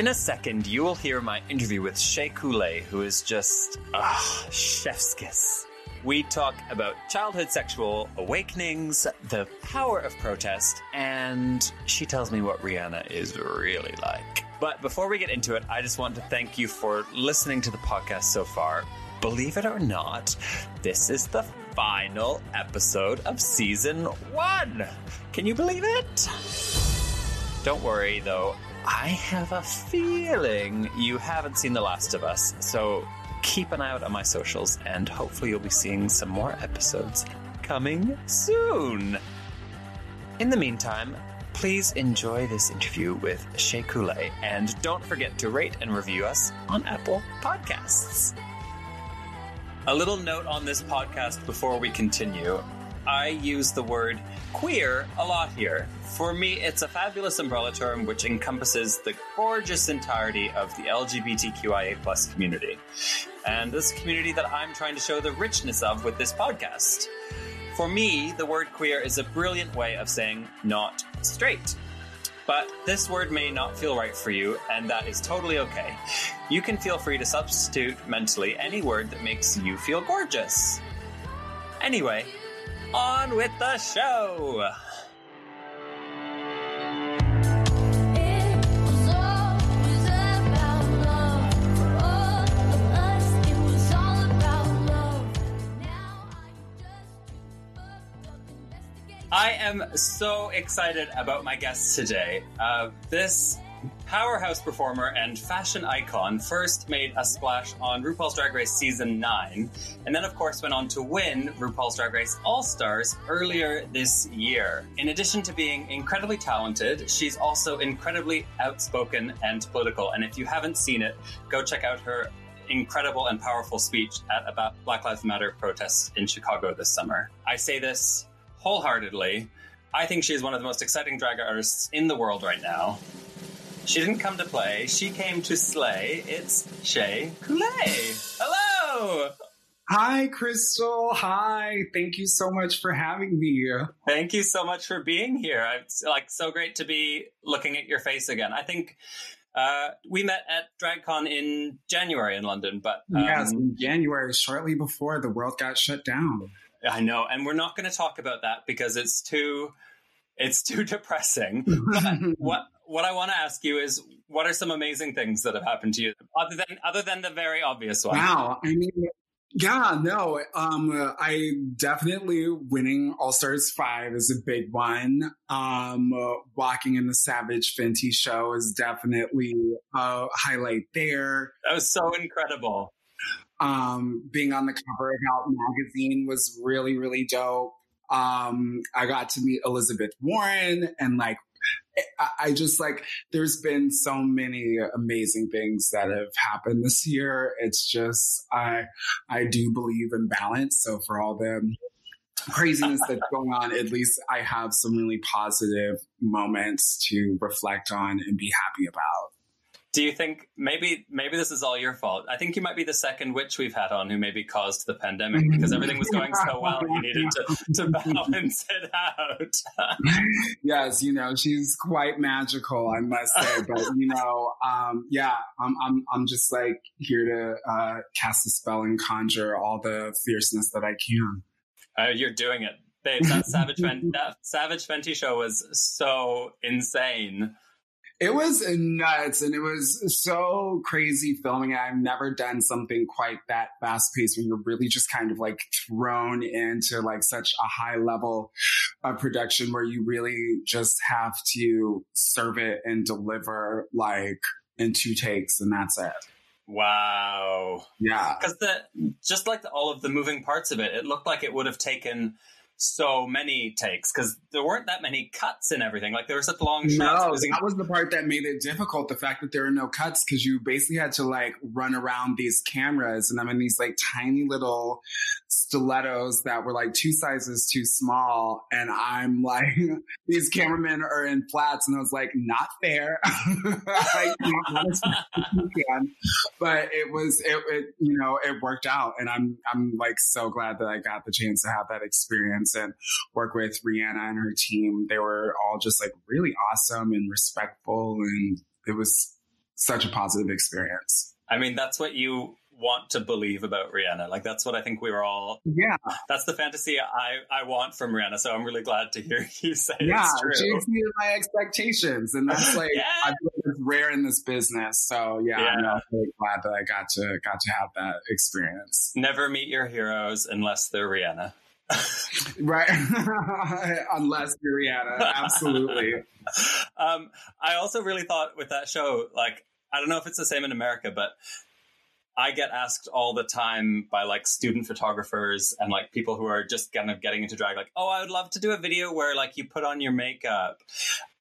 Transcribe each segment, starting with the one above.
In a second, you will hear my interview with Shea Coulee, who is just, ah, chef's kiss. We talk about childhood sexual awakenings, the power of protest, and she tells me what Rihanna is really like. But before we get into it, I just want to thank you for listening to the podcast so far. Believe it or not, this is the final episode of season one. Can you believe it? Don't worry though, I have a feeling you haven't seen The Last of Us, so keep an eye out on my socials and hopefully you'll be seeing some more episodes coming soon. In the meantime, please enjoy this interview with Shea Coulee and don't forget to rate and review us on Apple Podcasts. A little note on this podcast before we continue. I use the word queer a lot here. For me, it's a fabulous umbrella term which encompasses the gorgeous entirety of the LGBTQIA plus community. And this community that I'm trying to show the richness of with this podcast. For me, the word queer is a brilliant way of saying not straight. But this word may not feel right for you, and that is totally okay. You can feel free to substitute mentally any word that makes you feel gorgeous. Anyway, on with the show! I am so excited about my guest today. Uh, this powerhouse performer and fashion icon first made a splash on RuPaul's Drag Race season 9, and then, of course, went on to win RuPaul's Drag Race All Stars earlier this year. In addition to being incredibly talented, she's also incredibly outspoken and political. And if you haven't seen it, go check out her incredible and powerful speech at a Black Lives Matter protest in Chicago this summer. I say this wholeheartedly. I think she is one of the most exciting drag artists in the world right now. She didn't come to play, she came to slay. It's Shea Coulee. Hello! Hi, Crystal. Hi. Thank you so much for having me. Thank you so much for being here. It's like so great to be looking at your face again. I think uh, we met at DragCon in January in London, but um, yes, in January, shortly before the world got shut down. I know, and we're not going to talk about that because it's too it's too depressing. But what what I want to ask you is, what are some amazing things that have happened to you other than other than the very obvious one? Wow. I mean, yeah, no, um, I definitely winning All Stars 5 is a big one. Um, uh, walking in the Savage Fenty show is definitely a highlight there. That was so incredible. Um, being on the cover of Out magazine was really, really dope. Um, I got to meet Elizabeth Warren and like, I, just like, there's been so many amazing things that have happened this year. It's just, I, I do believe in balance. So for all the craziness that's going on, at least I have some really positive moments to reflect on and be happy about. Do you think maybe maybe this is all your fault? I think you might be the second witch we've had on who maybe caused the pandemic because everything was going so well. You needed to, to balance it out. yes, you know, she's quite magical, I must say. But you know, um, yeah, I'm I'm I'm just like here to uh, cast a spell and conjure all the fierceness that I can. Uh, you're doing it, babe. That Savage Fenty, that Savage Fenty show was so insane. It was nuts and it was so crazy filming. I've never done something quite that fast paced where you're really just kind of like thrown into like such a high level of production where you really just have to serve it and deliver like in two takes and that's it. Wow. Yeah. Because the just like the, all of the moving parts of it, it looked like it would have taken so many takes because there weren't that many cuts and everything. Like there were such long shots. No, was that was the part that made it difficult. The fact that there are no cuts because you basically had to like run around these cameras, and I'm in these like tiny little stilettos that were like two sizes too small, and I'm like these cameramen are in flats, and I was like, not fair. like, not as much as you can. but it was it, it you know it worked out, and I'm I'm like so glad that I got the chance to have that experience and work with Rihanna and her team. They were all just like really awesome and respectful, and it was such a positive experience. I mean, that's what you want to believe about Rihanna. Like that's what I think we were all. Yeah, That's the fantasy I I want from Rihanna. So I'm really glad to hear you say yeah, it's true. she exceeded my expectations, and that's like Yeah. I feel it's rare in this business. So yeah, I'm really glad that I got to got to have that experience. Never meet your heroes unless they're Rihanna. Right, unless you're Rihanna, absolutely. um, I also really thought with that show, like, I don't know if it's the same in America, but I get asked all the time by like student photographers and like people who are just kind of getting into drag, like, oh, I would love to do a video where like you put on your makeup.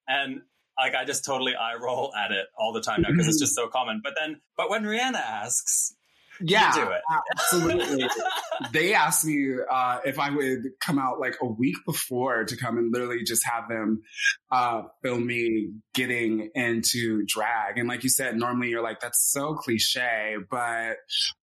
And like, I just totally eye roll at it all the time now because it's just so common. But then, but when Rihanna asks, Yeah, do it. absolutely. they asked me uh, if I would come out like a week before to come and literally just have them uh, film me getting into drag. And like you said, normally you're like, that's so cliche, but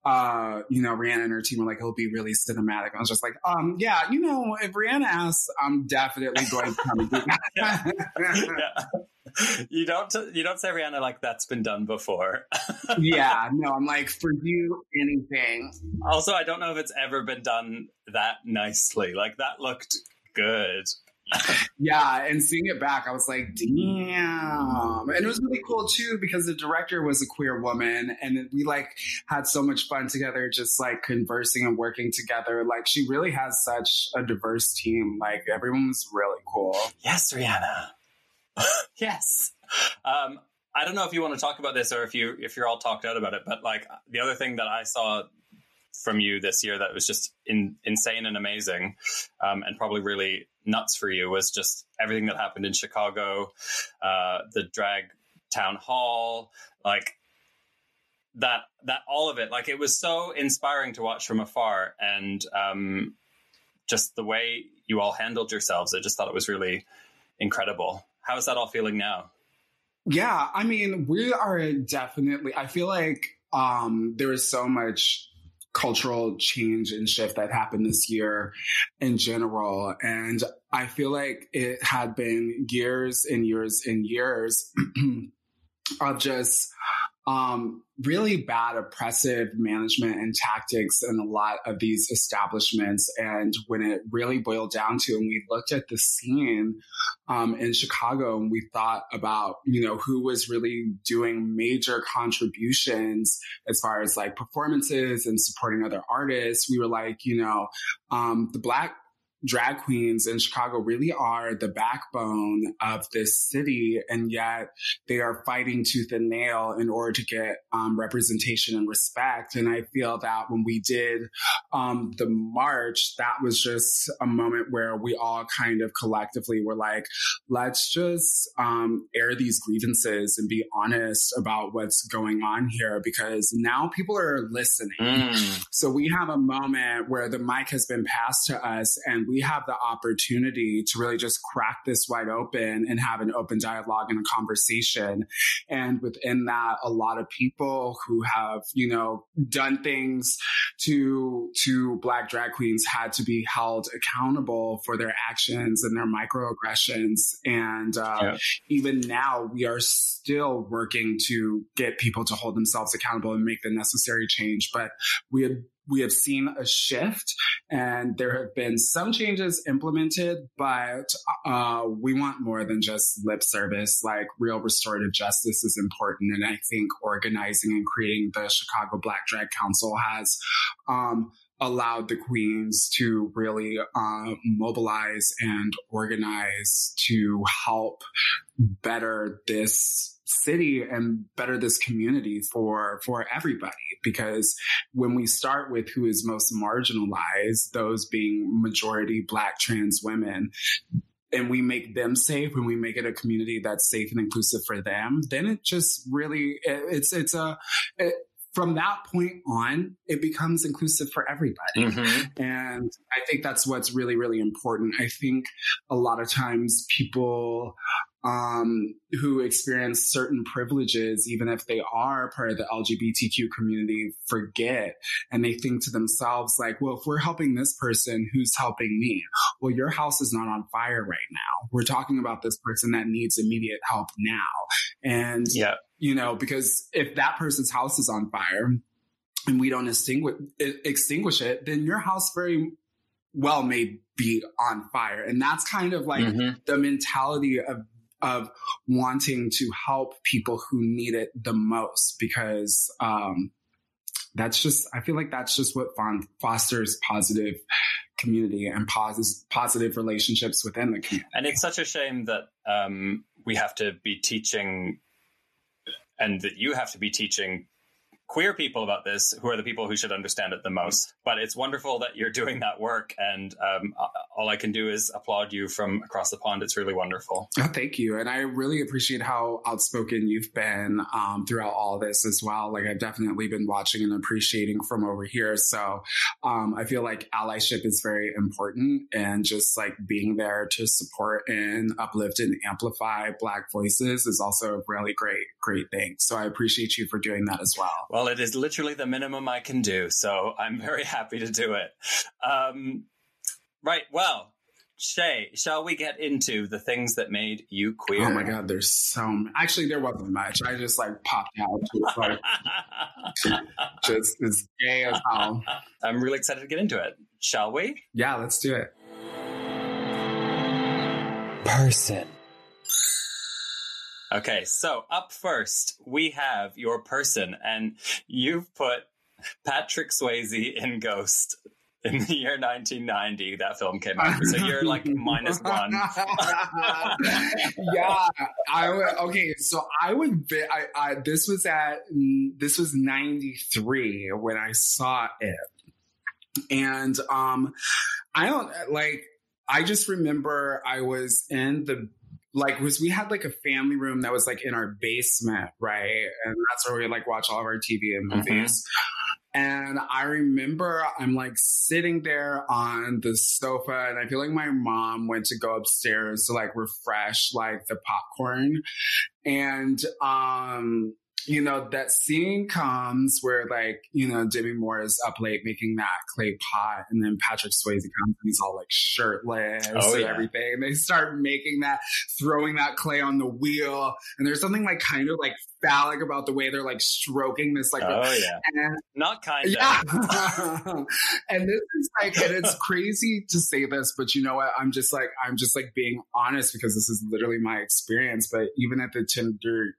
uh, you know, Rihanna and her team were like, it'll be really cinematic. I was just like, um, yeah, you know, if Rihanna asks, I'm definitely going to come and do that. yeah. You don't you don't say Rihanna like that's been done before. yeah, no, I'm like, for you, anything. Also, I don't know if it's ever been done that nicely. Like that looked good. Yeah, and seeing it back, I was like, damn. And it was really cool too because the director was a queer woman and we like had so much fun together, just like conversing and working together. Like she really has such a diverse team. Like everyone was really cool. Yes, Rihanna. yes. Um, I don't know if you want to talk about this or if you if you're all talked out about it, but like the other thing that I saw from you this year that was just in, insane and amazing, um, and probably really nuts for you was just everything that happened in Chicago, uh, the drag town hall, like that that all of it. Like it was so inspiring to watch from afar, and um, just the way you all handled yourselves. I just thought it was really incredible. How is that all feeling now? Yeah, I mean, we are definitely, I feel like um, there is so much cultural change and shift that happened this year in general. And I feel like it had been years and years and years of just um, really bad oppressive management and tactics in a lot of these establishments. And when it really boiled down to, and we looked at the scene um, in Chicago and we thought about, you know, who was really doing major contributions as far as like performances and supporting other artists, we were like, you know, um, the Black drag queens in Chicago really are the backbone of this city, and yet they are fighting tooth and nail in order to get um, representation and respect. And I feel that when we did um, the march, that was just a moment where we all kind of collectively were like, let's just um, air these grievances and be honest about what's going on here because now people are listening. So we have a moment where the mic has been passed to us and we have the opportunity to really just crack this wide open and have an open dialogue and a conversation. And within that, a lot of people who have, you know, done things to, to black drag queens had to be held accountable for their actions and their microaggressions. And, uh, Yeah. even now we are still working to get people to hold themselves accountable and make the necessary change. But we have we have seen a shift and there have been some changes implemented, but uh, we want more than just lip service. Like real restorative justice is important. And I think organizing and creating the Chicago Black Drag Council has um, allowed the queens to really uh, mobilize and organize to help better this city and better this community for for everybody. Because when we start with who is most marginalized those being majority black trans women and we make them safe when we make it a community that's safe and inclusive for them then it just really it, it's it's a it, from that point on it becomes inclusive for everybody Mm-hmm. and I think that's what's really, really important. I think a lot of times people um, who experience certain privileges, even if they are part of the LGBTQ community, forget and they think to themselves, like, well, if we're helping this person, who's helping me? Well, your house is not on fire right now. We're talking about this person that needs immediate help now. And, Yeah. you know, because if that person's house is on fire and we don't extinguish, extinguish it, then your house very well may be on fire. And that's kind of like Mhm. the mentality of of wanting to help people who need it the most because um that's just i feel like that's just what fosters positive community and pos- positive relationships within the community. And it's such a shame that um, we have to be teaching, and that you have to be teaching queer people about this, who are the people who should understand it the most. But it's wonderful that you're doing that work, and um, all I can do is applaud you from across the pond. It's really wonderful. Oh, thank you. And I really appreciate how outspoken you've been um, throughout all this as well. Like, I've definitely been watching and appreciating from over here. So um, I feel like allyship is very important and just like being there to support and uplift and amplify Black voices is also a really great, great thing. So I appreciate you for doing that as well. Well, it is literally the minimum I can do, so I'm very happy to do it. Um, right. Well, Shea, shall we get into the things that made you queer? Oh my God, there's so m- actually there wasn't much. I just like popped out, just like just as gay as hell. I'm really excited to get into it. Shall we? Yeah, let's do it. Person. Okay, so up first, we have your person, and you've put Patrick Swayze in Ghost in the year 1990. That film came out. So you're like minus one. yeah, I would. Okay, so I would. I, I this was at this was ninety three when I saw it, and um, I don't like. I just remember I was in the like was we had like a family room that was like in our basement, right? And that's where we like watch all of our TV and Mhm. movies. And I remember I'm like sitting there on the sofa, and I feel like my mom went to go upstairs to like refresh like the popcorn. And um, you know, that scene comes where like, you know, Demi Moore is up late making that clay pot, and then Patrick Swayze comes and he's all like shirtless Oh, and yeah. everything. And they start making that, throwing that clay on the wheel. And there's something like kind of like phallic about the way they're like stroking this like Oh yeah, and not kind of. yeah. and this is like, and it's crazy to say this, but you know what? I'm just like, I'm just like being honest because this is literally my experience. But even at the tender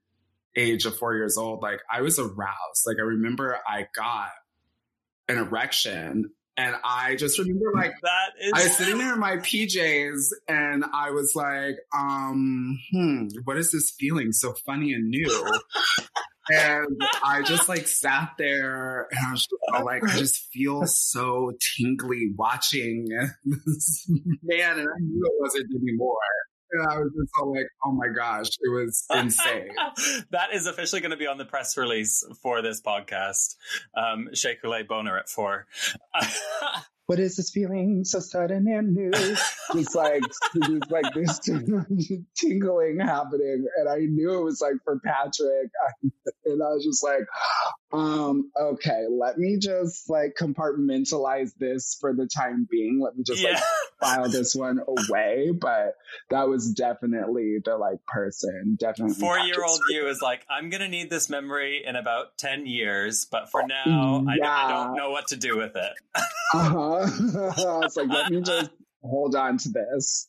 age of four years old, like I was aroused. Like I remember I got an erection and I just remember like, That is. I was sitting there in my PJs and I was like, um, hmm, what is this feeling so funny and new? and I just like sat there and I was just like, I just feel so tingly watching this man and I knew it wasn't anymore. And I was just all like, oh my gosh, it was insane. that is officially going to be on the press release for this podcast. Um, Shea Boner at four. what is this feeling so sudden and new? Just like, just like this tingling happening. And I knew it was like for Patrick. And I was just like, um, okay, let me just like compartmentalize this for the time being. Let me just yeah. like file this one away. But that was definitely the like person, definitely. Four year old you is like, I'm going to need this memory in about 10 years, but for now, I, don't, I don't know what to do with it. Uh-huh. I was like, let me just hold on to this.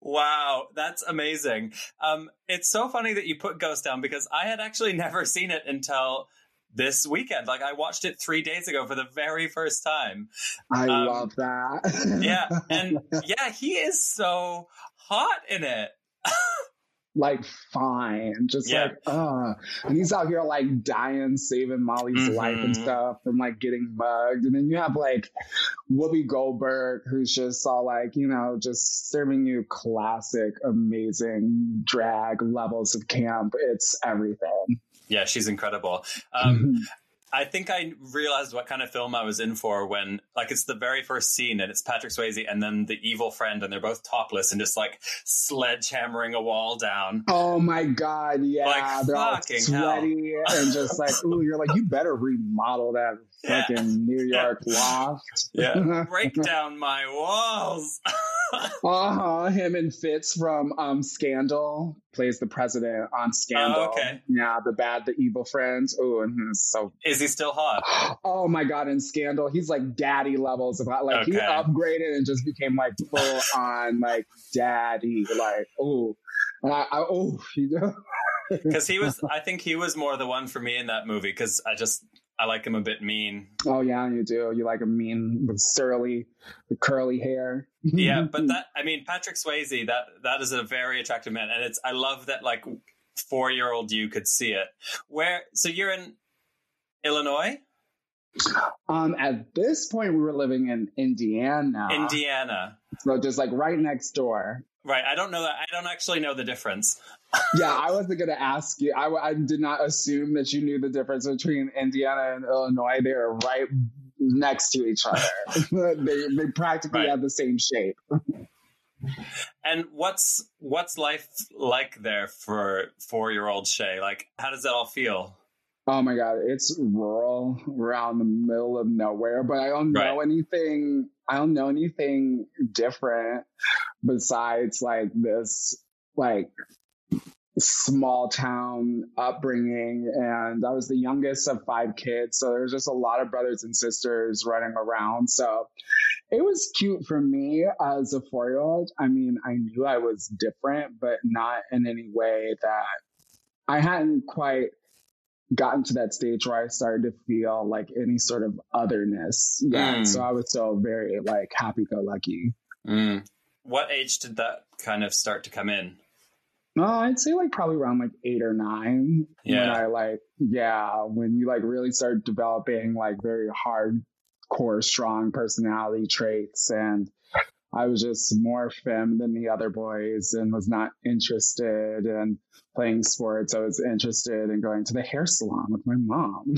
Wow, that's amazing. Um, it's so funny that you put Ghost down because I had actually never seen it until this weekend. Like, I watched it three days ago for the very first time. I Um, love that. Yeah, and yeah, he is so hot in it. like fine, just Yeah. like uh, and he's out here like dying, saving Molly's Mhm. life and stuff from like getting mugged, and then you have like Whoopi Goldberg, who's just all like you know just serving you classic, amazing drag levels of camp. It's everything. Yeah, she's incredible. Um, I think I realized what kind of film I was in for when, like, it's the very first scene and it's Patrick Swayze and then the evil friend, and they're both topless and just like sledgehammering a wall down. Oh my god, yeah. Like, They're all fucking hell. and just like, ooh, you're like, you better remodel that Yeah. fucking New York loft. Yeah. Break down my walls. Uh-huh. Him and Fitz from um Scandal plays the president on Scandal. Oh, okay. Yeah, the bad, the evil friends. Oh, and so Is he still hot? Oh my god, in Scandal, he's like daddy levels of hot. Like he upgraded and just became like full on like daddy. Like, oh. And I, I oh he, Because he was, I think he was more the one for me in that movie because I just, I like him a bit mean. Oh yeah, you do. You like a mean with surly with curly hair. Yeah, but that, I mean, Patrick Swayze, that, that is a very attractive man. And it's, I love that like four year old you could see it. Where, so you're in Illinois? Um, at this point, we were living in Indiana. Indiana. So just like right next door. Right. I don't know that. I don't actually know the difference. Yeah, I wasn't going to ask you. I, I did not assume that you knew the difference between Indiana and Illinois. They are right next to each other. they, they practically Right. have the same shape. And what's what's life like there for four year old Shea? Like, how does that all feel? Oh my god, it's rural around the middle of nowhere, but I don't know anything I don't know anything different besides like this like small town upbringing and I was the youngest of five kids, so there's just a lot of brothers and sisters running around. So it was cute for me as a four year old. I mean, I knew I was different, but not in any way that I hadn't quite gotten to that stage where I started to feel like any sort of otherness. Yeah. Mm. So I was still very like happy go lucky. What age did that kind of start to come in? No, I'd say like probably around like eight or nine. When Yeah. I like, yeah, when you like really start developing like very hardcore, strong personality traits. And I was just more femme than the other boys and was not interested in playing sports. I was interested in going to the hair salon with my mom.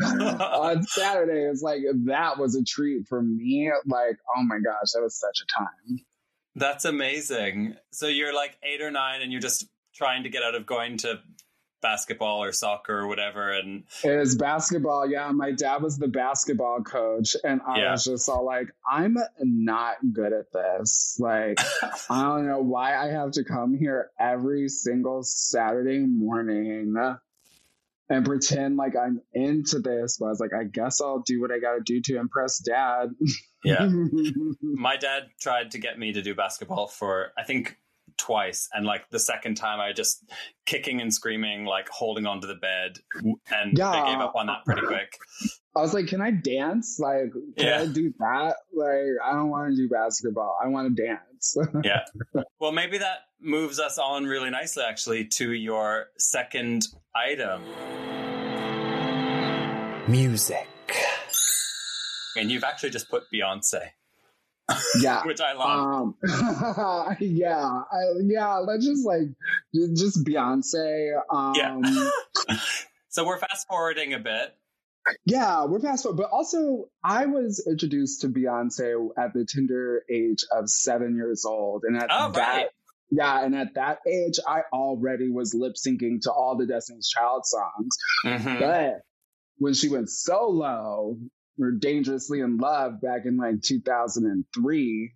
Like, on Saturday, it's like that was a treat for me. Like, oh my gosh, that was such a time. That's amazing. So you're like eight or nine, and you're just trying to get out of going to basketball or soccer or whatever. And It was basketball. Yeah, my dad was the basketball coach, and I Yeah. was just all like, I'm not good at this. Like, I don't know why I have to come here every single Saturday morning and pretend like I'm into this. But I was like, I guess I'll do what I got to do to impress dad. yeah, my dad tried to get me to do basketball for I think twice, and like the second time, I just kicking and screaming, like holding onto the bed, and Yeah. I gave up on that pretty quick. I was like, can I dance? Like, can Yeah. I do that? Like, I don't want to do basketball. I want to dance. Yeah. Well, maybe that moves us on really nicely, actually, to your second item. Music. And you've actually just put Beyonce, yeah. which I love. Um, yeah, I, yeah. Let's just like just Beyonce. Um, Yeah. so we're fast forwarding a bit. Yeah, we're fast forward. But also, I was introduced to Beyonce at the tender age of seven years old, and at Oh, that. right. Yeah, and at that age, I already was lip syncing to all the Destiny's Child songs. Mhm. But when she went solo, or Dangerously in Love back in like 2003,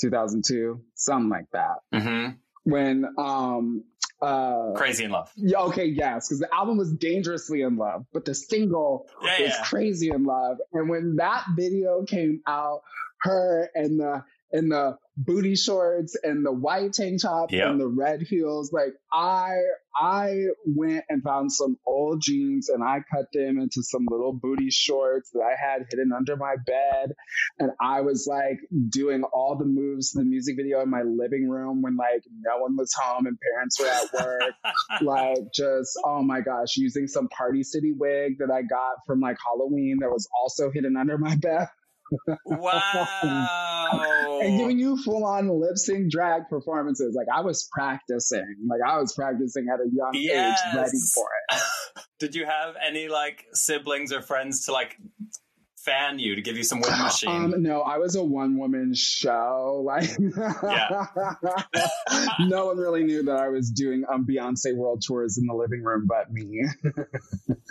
2002, something like that. Mhm. When, um, uh, Crazy in Love. yeah, okay, yes, because the album was Dangerously in Love, but the single Yeah, was yeah. Crazy in Love. And when that video came out, her and the and the booty shorts and the white tank top Yep. and the red heels, like I I went and found some old jeans and I cut them into some little booty shorts that I had hidden under my bed. And I was like doing all the moves in the music video in my living room when like no one was home and parents were at work like just oh my gosh using some party city wig that i got from like halloween that was also hidden under my bed wow. and giving you full-on lip sync drag performances like i was practicing like i was practicing at a young Yes. age ready for it Did you have any like siblings or friends to like fan you to give you some wind machine? Um, no, I was a one woman show. Like, no one really knew that I was doing um, Beyonce world tours in the living room but me.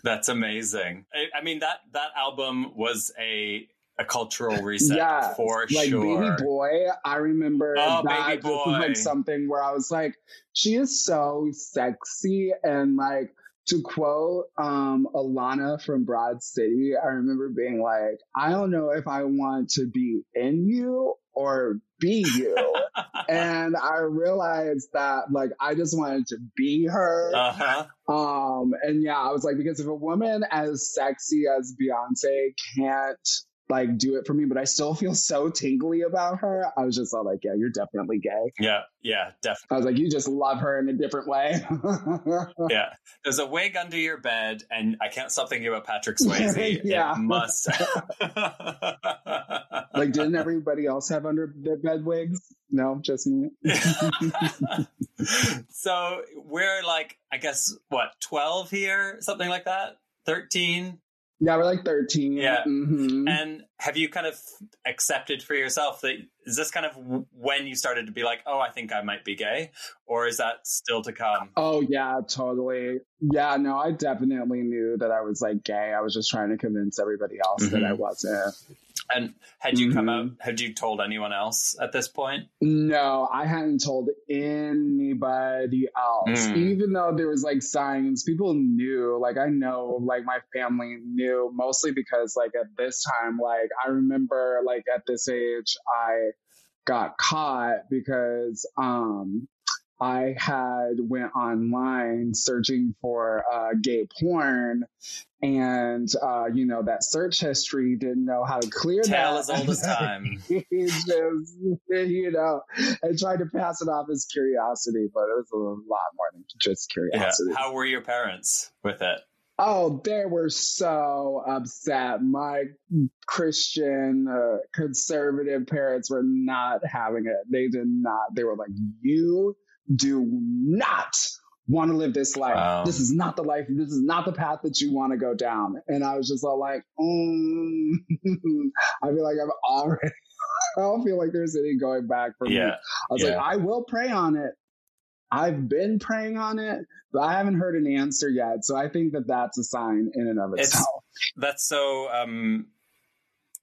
That's amazing. I, I mean that that album was a a cultural reset yeah, for like sure. Baby Boy. I remember Oh, that Baby just was, like something where I was like, she is so sexy and like. To quote um, Ilana from Broad City, I remember being like, I don't know if I want to be in you or be you. and I realized that like I just wanted to be her. Uh huh. Um, and yeah, I was like, because if a woman as sexy as Beyonce can't like do it for me, but I still feel so tingly about her, I was just all like, yeah, you're definitely gay. Yeah. Yeah. Definitely. I was like, you just love her in a different way. Yeah. There's a wig under your bed, and I can't stop thinking about Patrick Swayze. Yeah. It must. like, didn't everybody else have under their bed wigs? No, just me. so we're like, I guess, what, 12 here? Something like that? 13? Yeah, we're like 13. Yeah. Mhm. And have you kind of accepted for yourself that is this kind of when you started to be like, oh, I think I might be gay? Or is that still to come? Oh yeah, totally. Yeah, no, I definitely knew that I was like gay. I was just trying to convince everybody else that I Mhm. wasn't. And had you come Mhm. out, had you told anyone else at this point? No, I hadn't told anybody else. Mm. Even though there was like signs, people knew. Like I know, like my family knew mostly because like at this time, like I remember like at this age, I got caught because um I had went online searching for uh, gay porn, and uh, you know that search history didn't know how to clear Tale that. as old as time. he just, you know, I tried to pass it off as curiosity, but it was a lot more than just Yeah. curiosity. How were your parents with it? Oh, they were so upset. My Christian, uh, conservative parents were not having it. They did not. They were like, you do not want to live this life. Wow. This is not the life. This is not the path that you want to go down. And I was just all like, mm. I feel like I've already, I don't feel like there's any going back for me. I was Yeah. like, I will pray on it. I've been praying on it, but I haven't heard an answer yet. So I think that that's a sign in and of It's- itself. That's so. Um,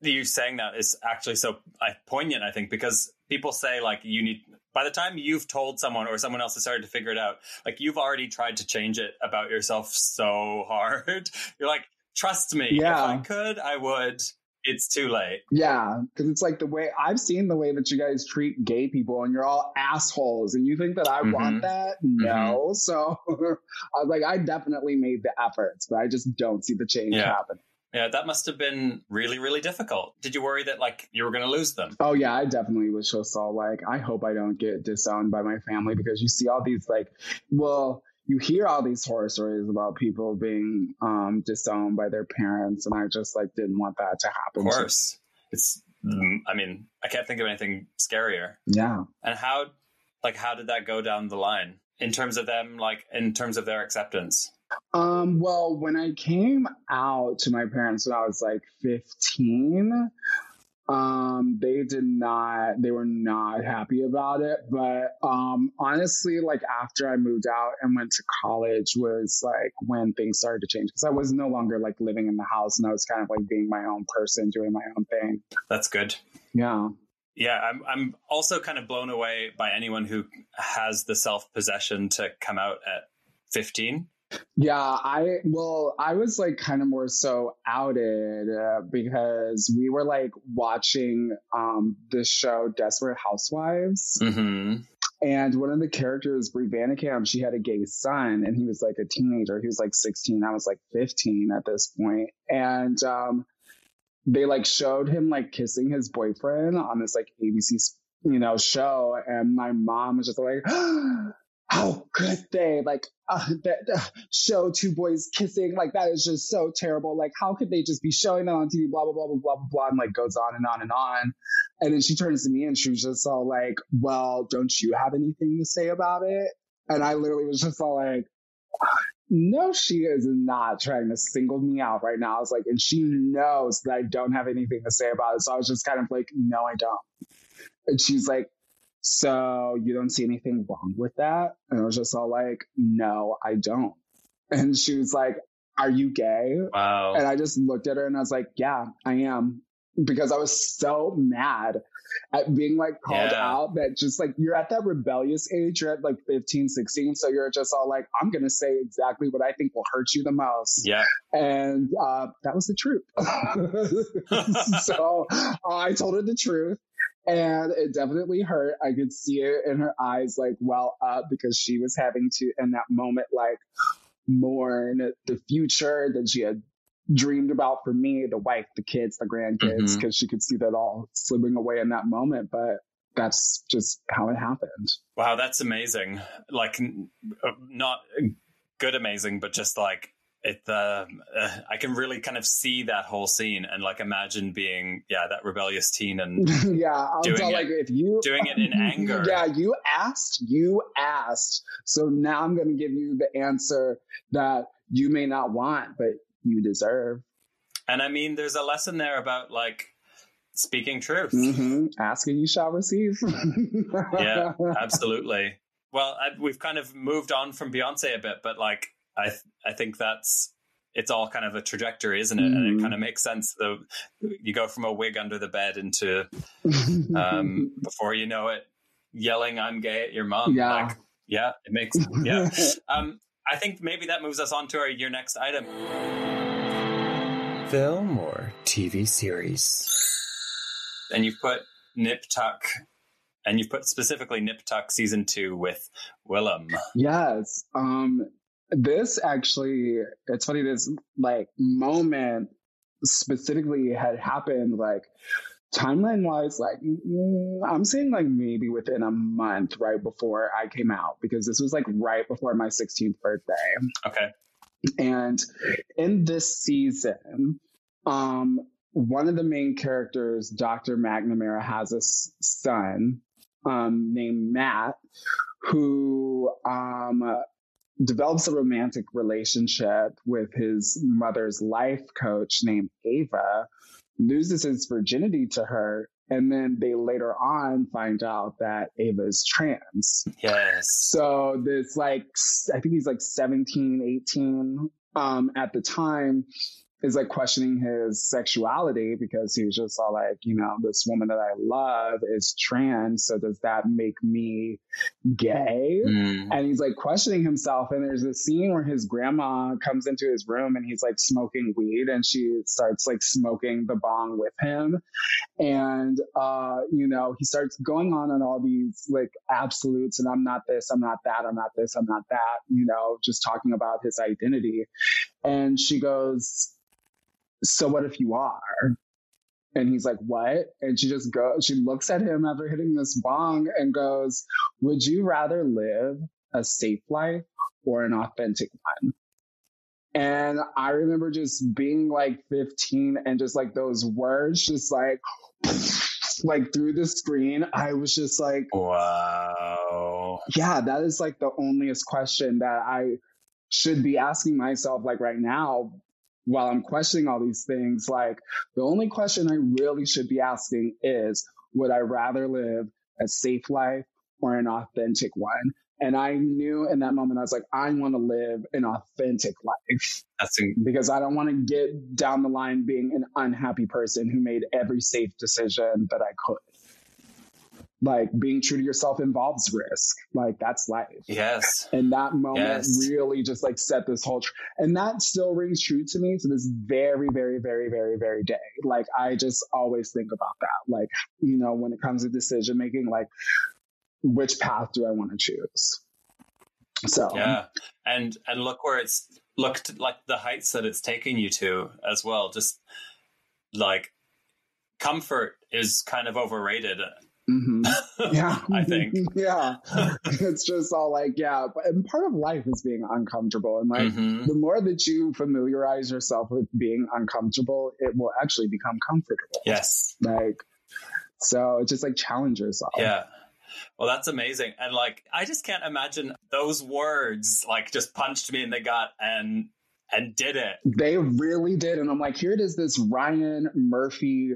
you saying that is actually so poignant. I think because people say like you need. By the time you've told someone or someone else has started to figure it out, like you've already tried to change it about yourself so hard. You're like, trust me. If Yeah. I could, I would. It's too late. Yeah, because it's like the way I've seen the way that you guys treat gay people, and you're all assholes, and you think that I Mhm. want that? No. So I was like, I definitely made the efforts, but I just don't see the change Yeah. happening. Yeah, that must have been really, really difficult. Did you worry that like you were going to lose them? Oh yeah, I definitely was just all like, I hope I don't get disowned by my family because you see all these like, well, you hear all these horror stories about people being um, disowned by their parents, and I just like didn't want that to Of happen. to- course, it's. mm, I mean, I can't think of anything scarier. Yeah. And how, like, how did that go down the line in terms of them, like, in terms of their acceptance? Um, well, when I came out to my parents when I was like 15, um, they did not, they were not happy about it. But um, honestly, like after I moved out and went to college was like when things started to change because I was no longer like living in the house and I was kind of like being my own person, doing my own thing. That's good. Yeah. Yeah, I'm. I'm also kind of blown away by anyone who has the self possession to come out at 15. Yeah, I well, I was like kind of more so outed uh, because we were like watching um this show Desperate Housewives, Mm-hmm. and one of the characters, Bree Van de Kamp, she had a gay son, and he was like a teenager. He was like 16. I was like 15 at this point, and um, they like showed him like kissing his boyfriend on this like ABC, you know, show, and my mom was just like. How could they like uh, that, uh, show two boys kissing? Like that is just so terrible. Like how could they just be showing that on TV? Blah blah blah blah blah blah. And like goes on and on and on. And then she turns to me and she was just all like, "Well, don't you have anything to say about it?" And I literally was just all like, no, she is not trying to single me out right now. I was like, and she knows that I don't have anything to say about it. So I was just kind of like, no, I don't. And she's like, so you don't see anything wrong with that? And I was just all like, no, I don't. And she was like, are you gay? Wow. And I just looked at her and I was like, yeah, I am. Because I was so mad at being like called Yeah. out that just like you're at that rebellious age, you're at like 15, 16. So you're just all like, I'm going to say exactly what I think will hurt you the most. yeah. And uh, that was the truth. so uh, I told her the truth. And it definitely hurt. I could see it in her eyes, like well up, because she was having to, in that moment, like mourn the future that she had dreamed about for me, the wife, the kids, the grandkids, because she could see that all slipping away in that moment. But that's just how it happened. Wow, that's amazing. Like, n- uh, not good amazing, but just like it. Uh, uh, I can really kind of see that whole scene and like imagine being, yeah, that rebellious teen and yeah, I'll Doing tell it- like if you doing it in anger. Yeah, you asked, you asked. So now I'm going to give you the answer that you may not want, but you deserve. and I mean, there's a lesson there about like speaking truth. hmm Ask and you shall receive. Yeah, absolutely. Well, I, we've kind of moved on from Beyonce a bit, but like I, th- I think that's it's all kind of a trajectory, isn't it? And it Mhm. kind of makes sense. The you go from a wig under the bed into um, before you know it, yelling "I'm gay" at your mom. Yeah. Like, yeah, it makes yeah. Um, I think maybe that moves us on to our your next item. Film or TV series, and you've put Nip Tuck, and you've put specifically Nip Tuck season two with Willem. Yes. Um, this actually, it's funny, this like moment specifically had happened like timeline wise, like mm, I'm saying like maybe within a month right before I came out because this was like right before my 16th birthday. Okay, And in this season, um, one of the main characters, Dr. McNamara, has a s- son um, named Matt who um, develops a romantic relationship with his mother's life coach named Ava, loses his virginity to her. And then they later on find out that Ava is trans. yes, So this like I think he's like 17, 18 um at the time is like questioning his sexuality because he was just all like, you know, this woman that I love is trans, so does that make me gay? Mm. And he's like questioning himself. And there's a scene where his grandma comes into his room and he's like smoking weed and she starts like smoking the bong with him. And, uh, you know, he starts going on on all these like absolutes and I'm not this, I'm not that, I'm not this, I'm not that, you know, just talking about his identity. And she goes, So what if you are? And he's like, What? And she just goes, she looks at him after hitting this bong and goes, Would you rather live a safe life or an authentic one? And I remember just being like 15 and just like those words, just like, like through the screen. I was just like, Wow. yeah, that is like the onlyest question that I should be asking myself, like right now, while I'm questioning all these things. Like, the only question I really should be asking is, would I rather live a safe life or an authentic one? And I knew in that moment, I was like, I want to live an authentic life in- because I don't want to get down the line being an unhappy person who made every safe decision that I could. Like being true to yourself involves risk. Like that's life. yes. And that moment Yes. really just like set this whole, tr- and that still rings true to me to this very, very, very, very, very day. Like I just always think about that. Like, you know, when it comes to decision making, like which path do I want to choose? So, Yeah, and and look where it's looked like the heights that it's taking you to as well. Just like comfort is kind of overrated. Mhm. yeah, I think. yeah, it's just all like, yeah, but and part of life is being uncomfortable. And like, Mhm. the more that you familiarize yourself with being uncomfortable, it will actually become comfortable. Yes. Like, so just like challenge yourself. Yeah. Well, that's amazing. And like, I just can't imagine those words like just punched me in the gut and and did it. They really did. And I'm like, here it is, this Ryan Murphy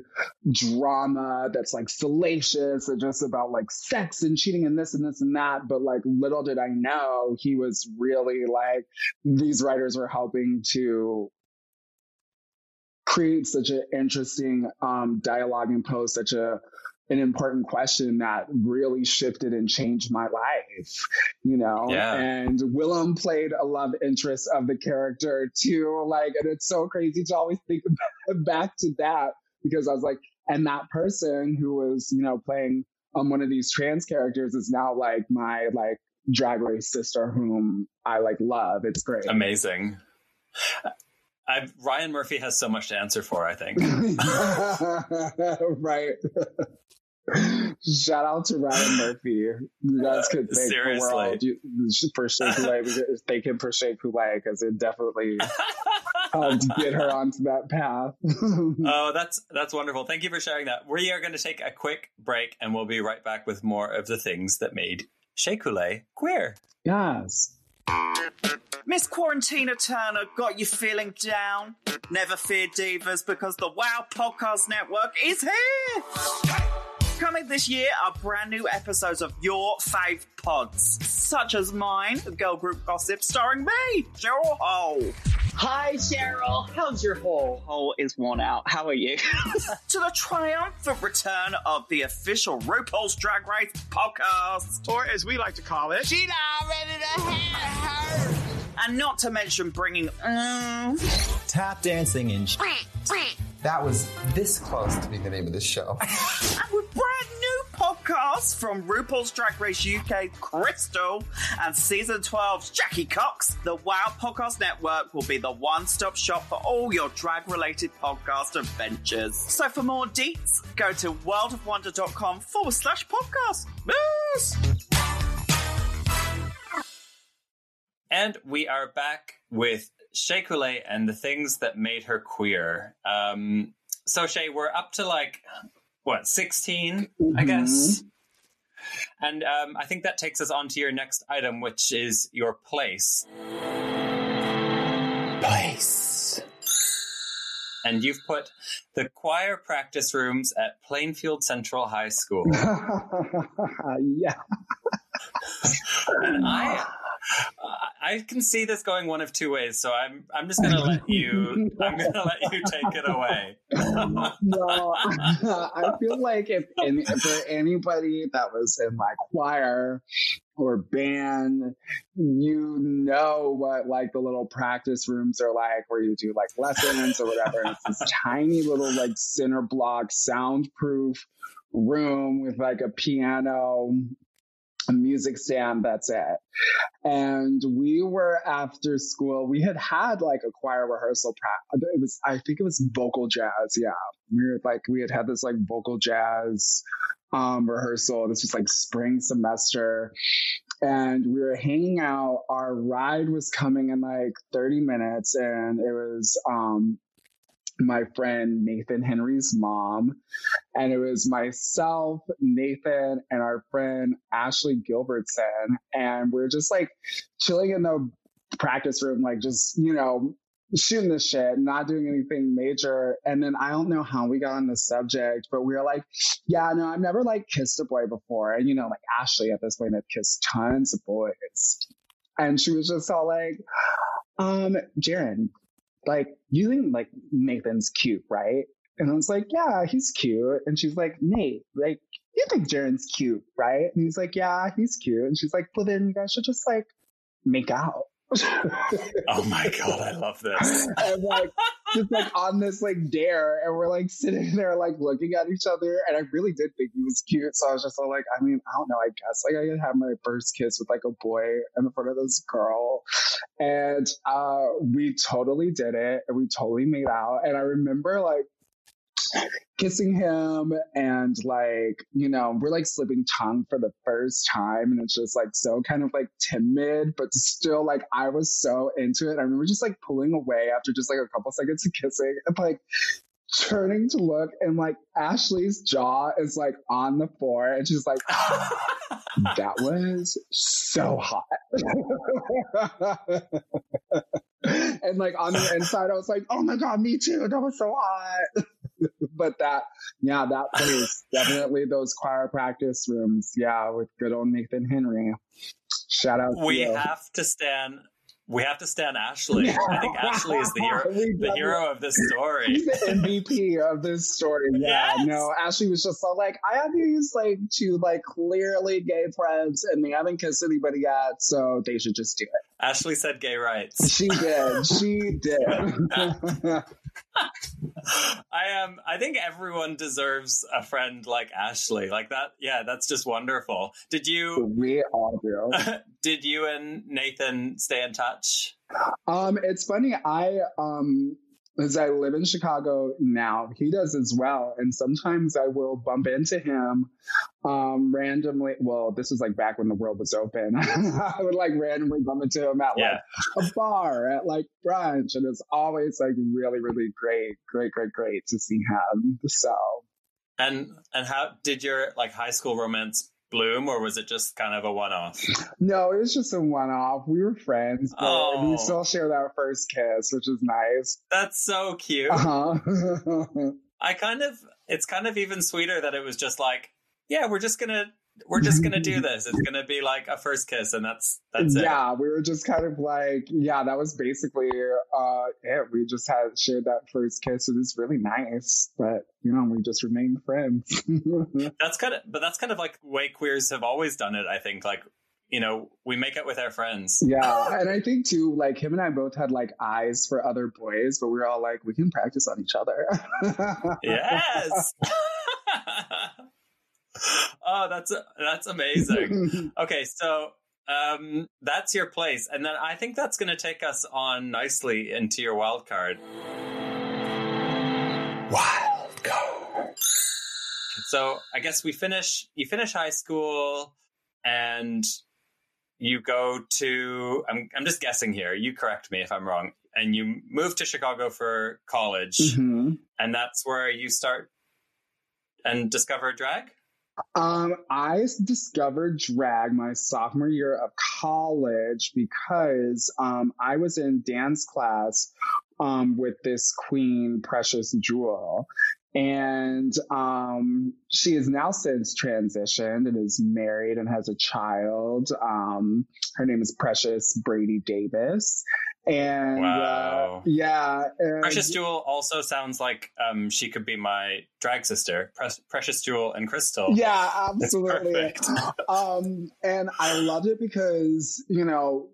drama that's like salacious and just about like sex and cheating and this and this and that. But like, little did I know he was really like, these writers were helping to create such an interesting um, dialogue and pose such a an important question that really shifted and changed my life, you know? Yeah. And Willam played a love interest of the character too. Like, and it's so crazy to always think back to that because I was like, and that person who was, you know, playing um, one of these trans characters is now like my like drag race sister whom I like love. It's great. Amazing. I, Ryan Murphy has so much to answer for, I think. right. Shout out to Ryan Murphy. You guys could thank Seriously. the world you- for Shea Coulee. We could Thank him for Shea Coulee because it definitely helped get her onto that path. Oh, that's that's wonderful. Thank you for sharing that. We are going to take a quick break and we'll be right back with more of the things that made Shea queer. yes. Miss Quarantina Turner got you feeling down? Never fear divas because the Wow Podcast Network is here! Coming this year are brand new episodes of your fave pods, such as mine, the girl group gossip, starring me, Cheryl Hole. Hi, Cheryl. How's your hole? Hole is worn out. How are you? To the triumphant return of the official RuPaul's Drag Race podcast. or as we like to call it, She's not ready to have her. And not to mention bringing mm, tap dancing and sh- that was this close to being the name of this show. and with brand new podcasts from RuPaul's Drag Race UK, Crystal, and season 12's Jackie Cox, the Wow Podcast Network will be the one stop shop for all your drag related podcast adventures. So for more deets, go to worldofwonder.com forward slash podcast. Yes! And we are back with Shea Coulee and the things that made her queer. Um, so, Shea, we're up to like, what, 16, I guess? And um, I think that takes us on to your next item, which is your place. Place. And you've put the choir practice rooms at Plainfield Central High School. yeah. and I, I can see this going one of two ways. So I'm, I'm just gonna let you, I'm gonna let you take it away. no, I feel like if any, for anybody that was in like choir or band, you know what like the little practice rooms are like where you do like lessons or whatever. And it's this tiny little like center block soundproof room with like a piano a music stand that's it. And we were after school we had had like a choir rehearsal practice it was i think it was vocal jazz yeah. We were like we had had this like vocal jazz um rehearsal this was like spring semester. And we were hanging out our ride was coming in like 30 minutes and it was um my friend Nathan Henry's mom, and it was myself, Nathan, and our friend Ashley Gilbertson, and we are just like chilling in the practice room, like just you know shooting the shit, not doing anything major. And then I don't know how we got on the subject, but we were like, yeah, no, I've never like kissed a boy before, and you know, like Ashley at this point had kissed tons of boys, and she was just all like, um, Jaren, like you think like Nathan's cute, right? And I was like, yeah, he's cute. And she's like, Nate, like you think Jaren's cute, right? And he's like, yeah, he's cute. And she's like, well, then you guys should just like make out. Oh my god, I love this. and like just like on this like dare and we're like sitting there like looking at each other and I really did think he was cute so I was just all like I mean I don't know I guess like I could have my first kiss with like a boy in front of this girl and uh we totally did it and we totally made out and I remember like kissing him and like you know we're like slipping tongue for the first time and it's just like so kind of like timid but still like i was so into it i remember just like pulling away after just like a couple seconds of kissing and like turning to look, and like Ashley's jaw is like on the floor, and she's like, "That was so hot." and like on the inside, I was like, "Oh my god, me too! That was so hot." but that, yeah, that place definitely those choir practice rooms. Yeah, with good old Nathan Henry. Shout out. we to have to stand. We have to stand Ashley. I think Ashley is the hero, the hero of this story. He's the MVP of this story. Yeah, Yes. no, Ashley was just so like, I have these like two like clearly gay friends and they haven't kissed anybody yet, so they should just do it. Ashley said gay rights. She did. she did. I am. I think everyone deserves a friend like Ashley. Like that. Yeah, that's just wonderful. Did you? we all do. did you and Nathan stay in touch? Um, it's funny. I um, as I live in Chicago now, he does as well, and sometimes I will bump into him um randomly. Well, this was like back when the world was open. I would like randomly bump into him at Yeah. like a bar at like brunch, and it's always like really, really great, great, great, great to see him. So And and how did your like high school romance bloom, or was it just kind of a one off? no, it was just a one-off. We were friends, but Oh. we still share that first kiss, which is nice. That's so cute. Uh-huh. I kind of. It's kind of even sweeter that it was just like, yeah, we're just gonna. We're just gonna do this. It's gonna be like a first kiss, and that's that's it. yeah, we were just kind of like, yeah, that was basically uh it. We just had shared that first kiss. It was really nice, but you know, we just remained friends. That's kind of, but that's kind of like way queers have always done it. I think, like, you know, we make it with our friends. yeah, and I think too, like him and I both had like eyes for other boys, but we were all like, we can practice on each other. Yes. oh, that's that's amazing. Okay, so um, that's your place, and then I think that's going to take us on nicely into your wild card. Wild card. So I guess we finish. You finish high school, and you go to. I'm I'm just guessing here. You correct me if I'm wrong. And you move to Chicago for college, Mhm. and that's where you start and discover drag. Um, I discovered drag my sophomore year of college because um, I was in dance class um, with this queen, Precious Jewel. And um, she has now since transitioned and is married and has a child. Um, her name is Precious Brady Davis. And Wow. uh, yeah, and- Precious Jewel also sounds like um, she could be my drag sister, Pre- Precious Jewel and Crystal. Yeah, It's absolutely. perfect. um, and I loved it because, you know,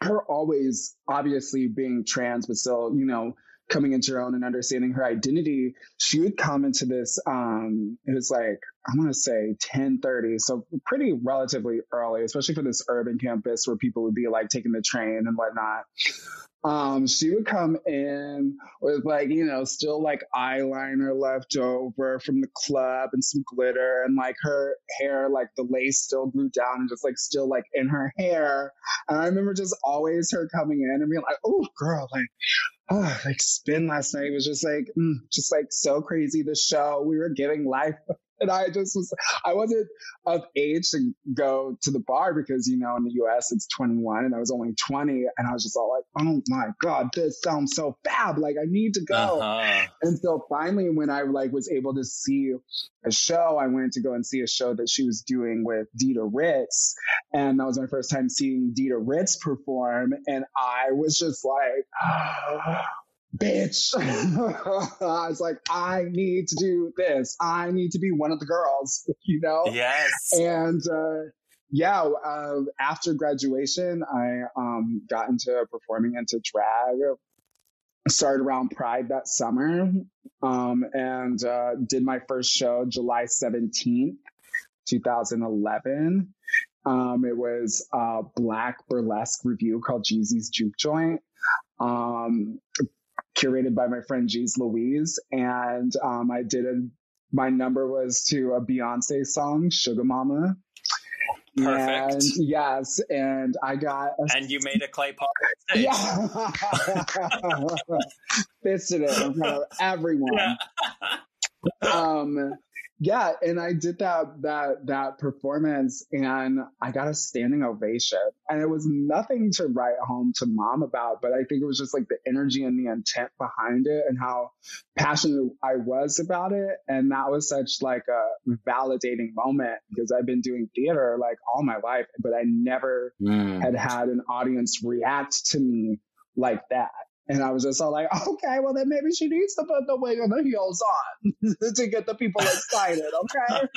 her always obviously being trans, but still, you know, coming into her own and understanding her identity, she would come into this, um, it was like, I want to say 1030. So pretty relatively early, especially for this urban campus where people would be like taking the train and whatnot. Um, she would come in with like, you know, still like eyeliner left over from the club and some glitter and like her hair, like the lace still glued down and just like still like in her hair. And I remember just always her coming in and being like, oh girl, like, oh, like spin last night was just like, mm, just like so crazy. The show, we were giving life. And I just was, I wasn't of age to go to the bar because, you know, in the US it's 21 and I was only 20. And I was just all like, oh my God, this sounds so fab. Like I need to go. Uh-huh. And so finally, when I like was able to see a show, I went to go and see a show that she was doing with Dida Ritz, and that was my first time seeing Dida Ritz perform, and I was just like. Bitch. I was like, I need to do this. I need to be one of the girls, you know? Yes. And uh, yeah, uh, after graduation, I um, got into performing into drag. Started around Pride that summer, um, and uh, did my first show July seventeenth, two thousand eleven. Um, it was a black burlesque review called Jeezy's Juke Joint. Um, curated by my friend Jeez Louise, and um, I did a. My number was to a Beyonce song, Suga Mama, Perfect. And yes, and I got a And you made a clay pot yeah, fisted it in front of everyone. Yeah. um yeah and i did that that that performance and i got a standing ovation and it was nothing to write home to mom about but i think it was just like the energy and the intent behind it and how passionate i was about it and that was such like a validating moment because i've been doing theater like all my life but i never Mm. had had an audience react to me like that. And I was just all like, okay, well then maybe she needs to put the wig and the heels on to get the people excited, okay?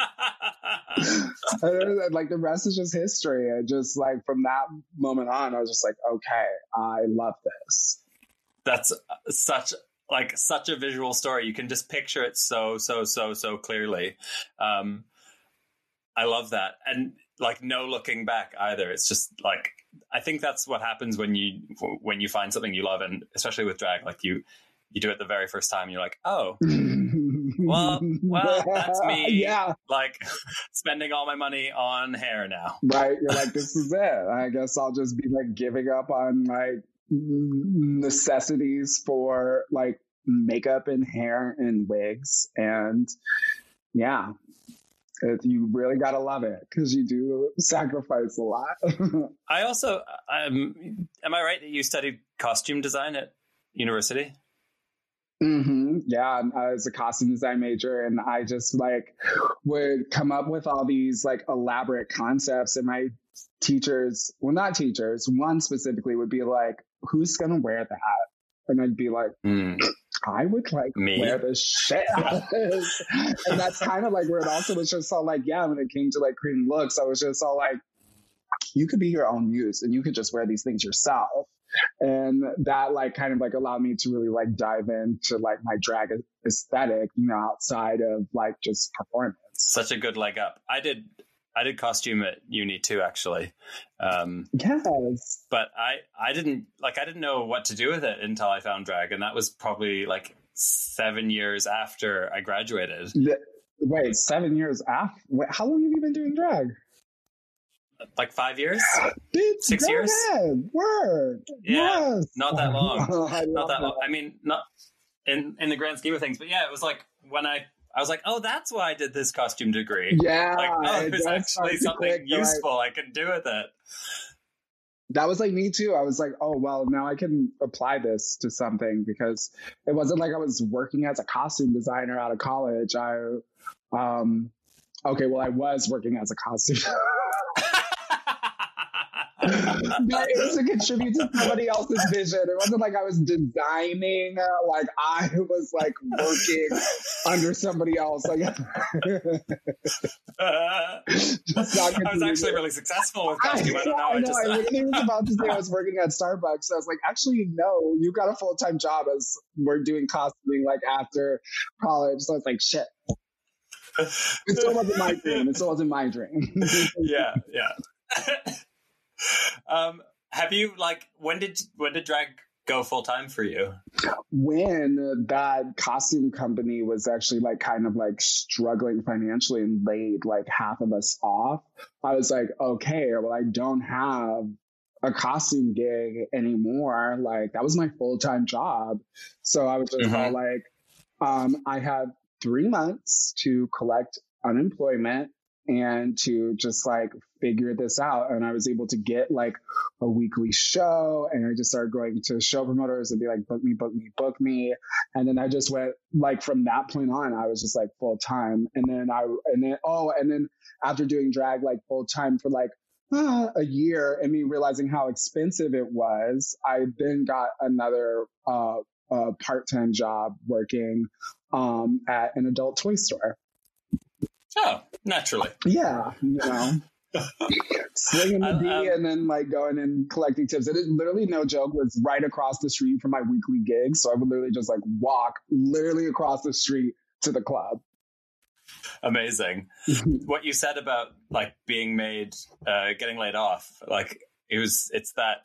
and like the rest is just history. And just like from that moment on, I was just like, okay, I love this. That's such like such a visual story. You can just picture it so so so so clearly. Um, I love that, and like no looking back either. It's just like I think that's what happens when you when you find something you love, and especially with drag, like you you do it the very first time, you're like, oh, Well- well, that's me. Yeah, like spending all my money on hair now. right. You're like, this is it. I guess I'll just be like giving up on my necessities for like makeup and hair and wigs. And yeah, it, you really got to love it because you do sacrifice a lot. I also, um, am I right that you studied costume design at university? hmm Yeah, I was a costume design major, and I just like would come up with all these like elaborate concepts, and my teachers, well, not teachers, one specifically would be like, "Who's gonna wear that?" And I'd be like, I would like Me? wear the shit this. and that's kind of like where it also was just all like, yeah, when it came to like creating looks, I was just all like, you could be your own muse and you could just wear these things yourself. And that like kind of like allowed me to really like dive into like my drag aesthetic, you know, outside of like just performance. Such a good leg up. I did, I did costume at uni too, actually. Um, Yes. but I, I didn't like, I didn't know what to do with it until I found drag, and that was probably like seven years after I graduated. The- Wait, seven years after? Wait, how long have you been doing drag? Like five years? Bitch, Six years? ahead. Word. Yeah, yes. not that long. Not that long. I mean, not in in the grand scheme of things, but yeah, it was like when I I was like, oh, that's why I did this costume degree. Yeah, Like, oh, there's actually something like- useful I can do with it. that was like me too. I was like, oh well, now I can apply this to something because it wasn't like I was working as a costume designer out of college. I, um, okay, well, I was working as a costume. but it was to contribute to somebody else's vision. It wasn't like I was designing. uh, Like I was like working under somebody else. Like I was actually really successful with costume. I don't know. I I know. just, I literally was about to say I was working at Starbucks. I was like, actually, no, you got a full time job as we're doing costuming like after college. So I was like, shit. It still wasn't my dream. It still wasn't my dream. yeah, yeah. um, have you like when did when did drag go full time for you? when that costume company was actually like kind of like struggling financially and laid like half of us off, I was like, okay, well, I don't have a costume gig anymore. Like that was my full time job. So I was just Mhm. all like, um, I had three months to collect unemployment and to just like figure this out. And I was able to get like a weekly show and I just started going to show promoters and be like, book me, book me, book me. And then I just went like from that point on, I was just like full time. And then I, and then, oh, and then after doing drag like full time for like uh, a year and me realizing how expensive it was, I then got another, uh, part-time job working, um, at an adult toy store. Oh, naturally. Yeah, you know, slinging the D um, and then like going and collecting tips. And it literally, no joke, was right across the street from my weekly gig. So I would literally just like walk literally across the street to the club. Amazing. what you said about like being made, uh, getting laid off, like it was, it's that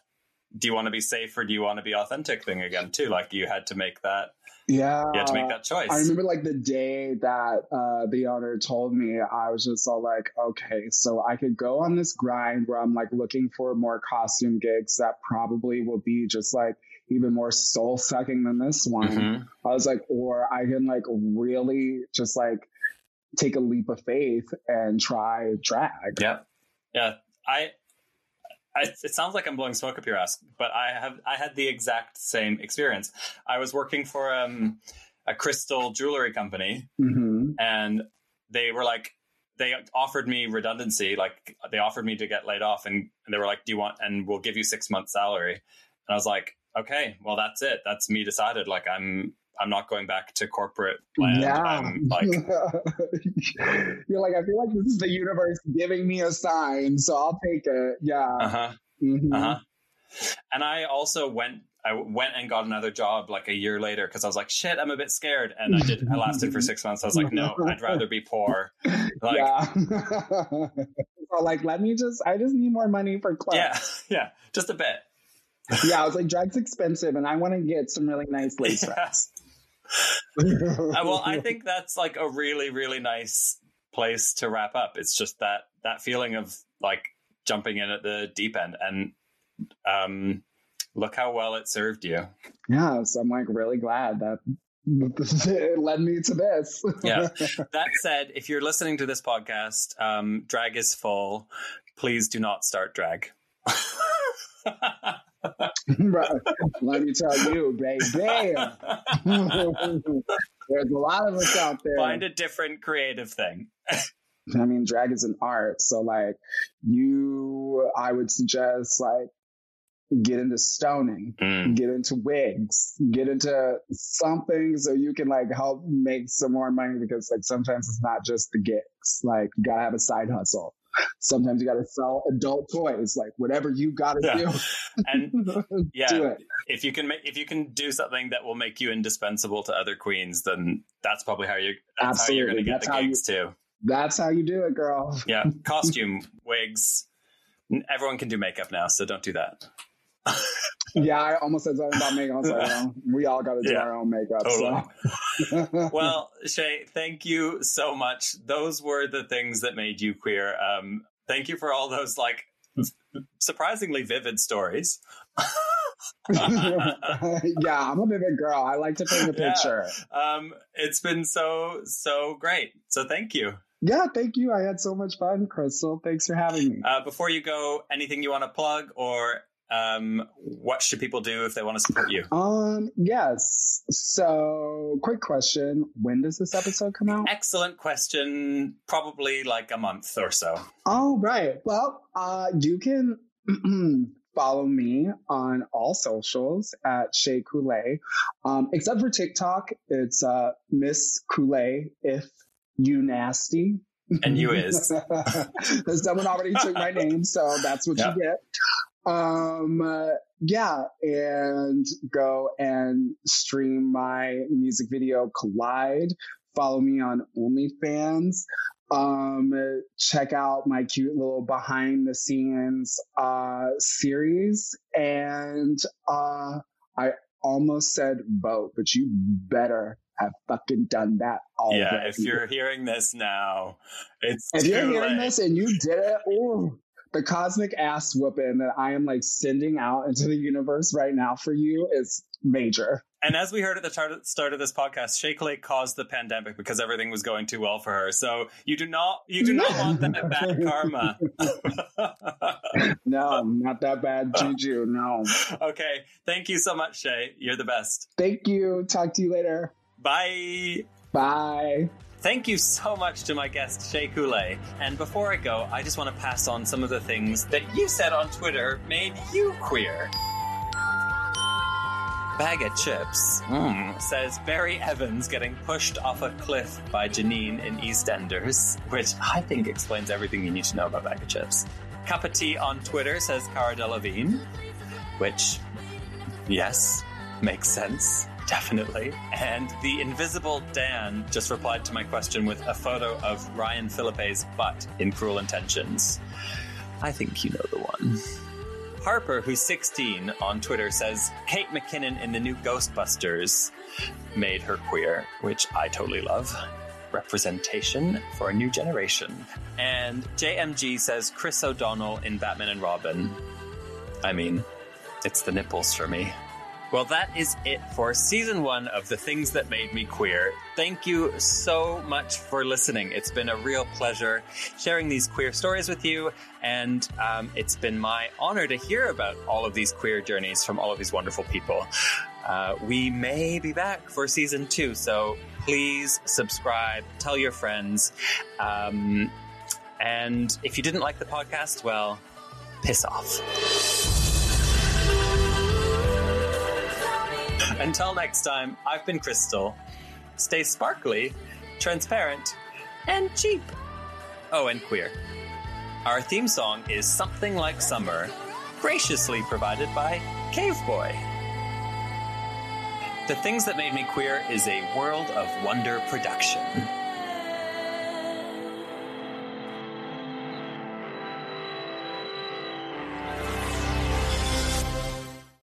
do you want to be safe or do you want to be authentic thing again too? Like you had to make that Yeah. you had to make that choice. I remember like the day that uh, the owner told me, I was just all like, okay, so I could go on this grind where I'm like looking for more costume gigs that probably will be just like even more soul sucking than this one. Mhm. I was like, or I can like really just like take a leap of faith and try drag. Yeah, yeah. I, I, it sounds like I'm blowing smoke up your ass, but I have I had the exact same experience. I was working for um, a crystal jewelry company, hmm and they were like, they offered me redundancy, like they offered me to get laid off, and, and they were like, "Do you want?" And we'll give you six months salary. And I was like, "Okay, well that's it. That's me decided. Like I'm." I'm not going back to corporate land. Yeah. I'm like, You're like, I feel like this is the universe giving me a sign, so I'll take it. Yeah. uh huh. Mhm. Uh-huh. And I also went I went and got another job like a year later because I was like, shit, I'm a bit scared. And I did I lasted for six months. I was like, no, I'd rather be poor. Like yeah, or like, let me just, I just need more money for clothes. yeah, Yeah. just a bit. Yeah. I was like, drag's expensive and I want to get some really nice lace Yeah. wraps. Well, I think that's like a really, really nice place to wrap up. It's just that that feeling of like jumping in at the deep end and um look how well it served you. yeah. So I'm like really glad that it led me to this. Yeah. That said, if you're listening to this podcast, um, drag is full. Please do not start drag. Right. Let me tell you, baby. There's a lot of us out there. Find a different creative thing. I mean, drag is an art. So, like, you, I would suggest, like, get into stoning, Mm. get into wigs, get into something so you can, like, help make some more money because, like, sometimes it's not just the gigs. Like, you gotta have a side hustle. Sometimes you gotta sell adult toys, like, whatever you gotta Yeah. And yeah, Do it. if you can make if you can do something that will make you indispensable to other queens, then that's probably how you that's how you're going to get That's the how you- gigs too. That's how you do it, girl. Yeah, costume, wigs. Everyone can do makeup now, so don't do that. Yeah, I almost said something about makeup. I was like, well, we all gotta do Yeah. our own makeup. Totally. So. well, Shea, thank you so much. Those were the things that made you queer. Um, thank you for all those like surprisingly vivid stories. yeah, I'm a vivid girl. I like to paint a Yeah. picture. um, it's been so so great. So thank you. Yeah. thank you. I had so much fun, Crystal. Thanks for having me. Uh, before you go, anything you want to plug, or um, what should people do if they want to support you? Um, yes. So, quick question: When does this episode come out? Excellent question. Probably like a month or so. Oh, right. Well, uh, you can follow me on all socials at Shea Coulee, um, except for TikTok. It's uh, Miss Coulee. If you nasty. And you is. Someone already took my name, so that's what Yeah. you get. Um, uh, yeah, and go and stream my music video Collide. Follow me on OnlyFans. Um, check out my cute little behind the scenes uh series, and uh, I almost said vote, but you better have fucking done that already. Yeah, if you're hearing this now, it's If you're hearing late. this and you did it, ooh, the cosmic ass whooping that I am like sending out into the universe right now for you is major. And as we heard at the start- start of this podcast, Shake Lake caused the pandemic because everything was going too well for her. So you do not you do not want that bad karma. No, not that bad juju. No. okay, thank you so much, Shea. You're the best. Thank you. Talk to you later. Bye. Bye. Thank you so much to my guest, Shea Coulee. And before I go, I just want to pass on some of the things that you said on Twitter made you queer. Bag of Chips mm, says Barry Evans getting pushed off a cliff by Janine in EastEnders, which I think explains everything you need to know about Bag of Chips. Cup of Tea on Twitter says Cara Delevingne, which, yes, makes sense. Definitely. And the invisible Dan just replied to my question with a photo of Ryan Phillippe's butt in Cruel Intentions. I think you know the one. Harper, who's 16 on Twitter, says Kate McKinnon in the new Ghostbusters made her queer, which I totally love. Representation for a new generation. And JMG says Chris O'Donnell in Batman and Robin. I mean, it's the nipples for me. Well, that is it for season one of The Things That Made Me Queer. Thank you so much for listening. It's been a real pleasure sharing these queer stories with you, and um, it's been my honor to hear about all of these queer journeys from all of these wonderful people. Uh, we may be back for season two, so please subscribe, tell your friends. Um, and if you didn't like the podcast, well, piss off. Until next time, I've been Crystal. Stay sparkly, transparent, and cheap. Oh, and queer. Our theme song is Something Like Summer, graciously provided by Cave Boy. The Things That Made Me Queer is a World of Wonder production.